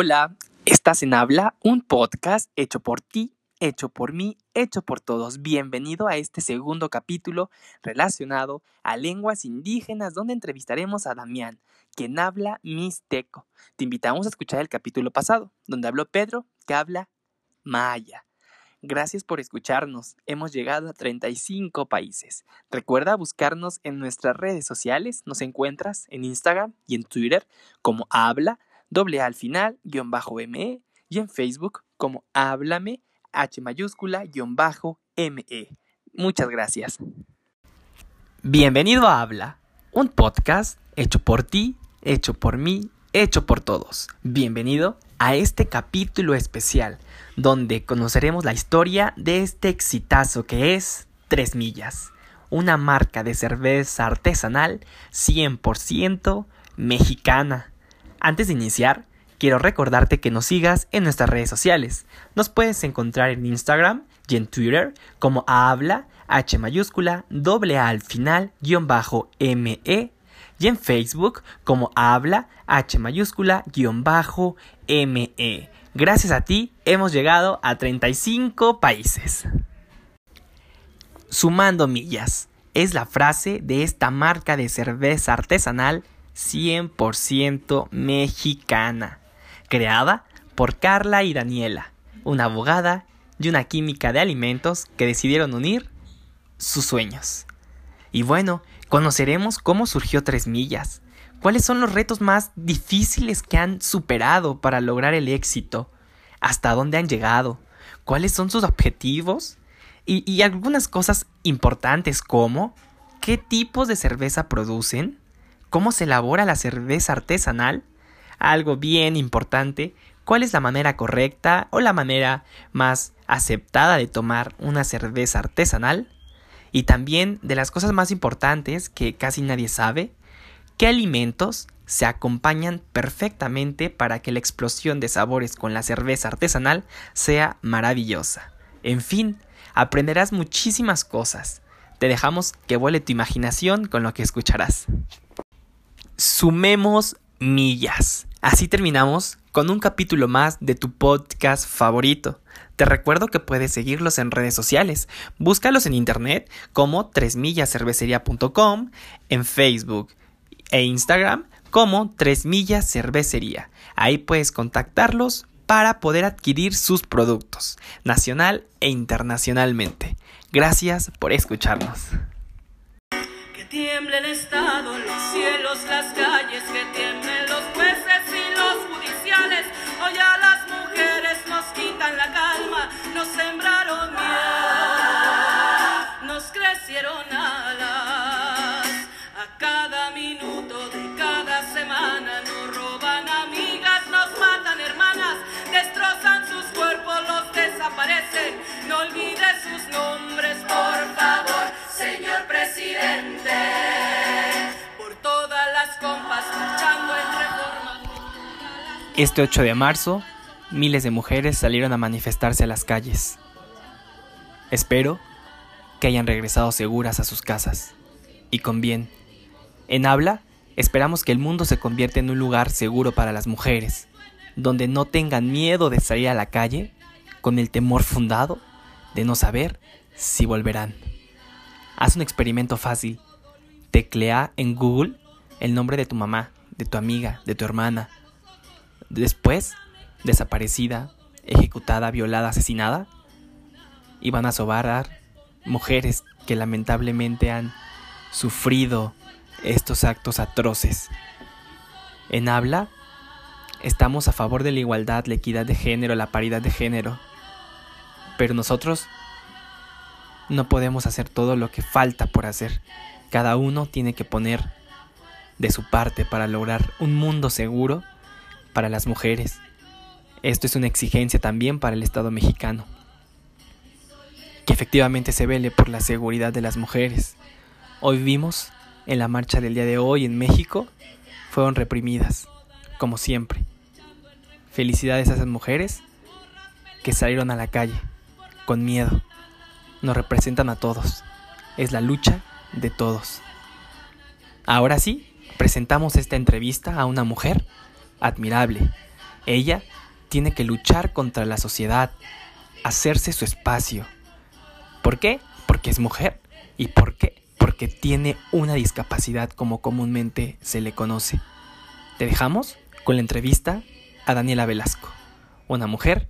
Hola, estás en Habla, un podcast hecho por ti, hecho por mí, hecho por todos. Bienvenido a este segundo capítulo relacionado a lenguas indígenas donde entrevistaremos a Damián, quien habla mixteco. Te invitamos a escuchar el capítulo pasado, donde habló Pedro, que habla maya. Gracias por escucharnos. Hemos llegado a 35 países. Recuerda buscarnos en nuestras redes sociales. Nos encuentras en Instagram y en Twitter como habla doble A al final, guion bajo ME, y en Facebook como Háblame, H mayúscula, guion bajo ME. Muchas gracias. Bienvenido a Habla, un podcast hecho por ti, hecho por mí, hecho por todos. Bienvenido a este capítulo especial, donde conoceremos la historia de este exitazo que es Tres Millas, una marca de cerveza artesanal 100% mexicana antes de iniciar, quiero recordarte que nos sigas en nuestras redes sociales. Nos puedes encontrar en Instagram y en Twitter como habla H mayúscula doble A al final guion bajo ME y en Facebook como habla H mayúscula guion bajo ME. Gracias a ti hemos llegado a 35 países. Sumando millas es la frase de esta marca de cerveza artesanal 100% mexicana, creada por Carla y Daniela, una abogada y una química de alimentos que decidieron unir sus sueños. Y bueno, conoceremos cómo surgió Tres Millas, cuáles son los retos más difíciles que han superado para lograr el éxito, hasta dónde han llegado, cuáles son sus objetivos y, y algunas cosas importantes como qué tipos de cerveza producen, cómo se elabora la cerveza artesanal, algo bien importante, cuál es la manera correcta o la manera más aceptada de tomar una cerveza artesanal, y también de las cosas más importantes que casi nadie sabe, qué alimentos se acompañan perfectamente para que la explosión de sabores con la cerveza artesanal sea maravillosa. En fin, aprenderás muchísimas cosas. Te dejamos que vuele tu imaginación con lo que escucharás. Sumemos millas. Así terminamos con un capítulo más de tu podcast favorito. Te recuerdo que puedes seguirlos en redes sociales. Búscalos en internet como 3millacervecería.com, en Facebook e Instagram como 3 millas cervecería. Ahí puedes contactarlos para poder adquirir sus productos, nacional e internacionalmente. Gracias por escucharnos tiemble el Estado, los cielos, las calles, que tiemblen los jueces Este 8 de marzo, miles de mujeres salieron a manifestarse a las calles. Espero que hayan regresado seguras a sus casas y con bien. En habla, esperamos que el mundo se convierta en un lugar seguro para las mujeres, donde no tengan miedo de salir a la calle con el temor fundado de no saber si volverán. Haz un experimento fácil. Teclea en Google el nombre de tu mamá, de tu amiga, de tu hermana, después desaparecida, ejecutada, violada, asesinada, iban a sobar mujeres que lamentablemente han sufrido estos actos atroces. En habla, estamos a favor de la igualdad, la equidad de género, la paridad de género, pero nosotros no podemos hacer todo lo que falta por hacer. Cada uno tiene que poner de su parte para lograr un mundo seguro para las mujeres. Esto es una exigencia también para el Estado mexicano. Que efectivamente se vele por la seguridad de las mujeres. Hoy vimos en la marcha del día de hoy en México, fueron reprimidas, como siempre. Felicidades a esas mujeres que salieron a la calle, con miedo. Nos representan a todos. Es la lucha de todos. Ahora sí, presentamos esta entrevista a una mujer admirable. Ella tiene que luchar contra la sociedad, hacerse su espacio. ¿Por qué? Porque es mujer. ¿Y? Porque tiene una discapacidad como comúnmente se le conoce. Te dejamos con la entrevista a Daniela Velasco, una mujer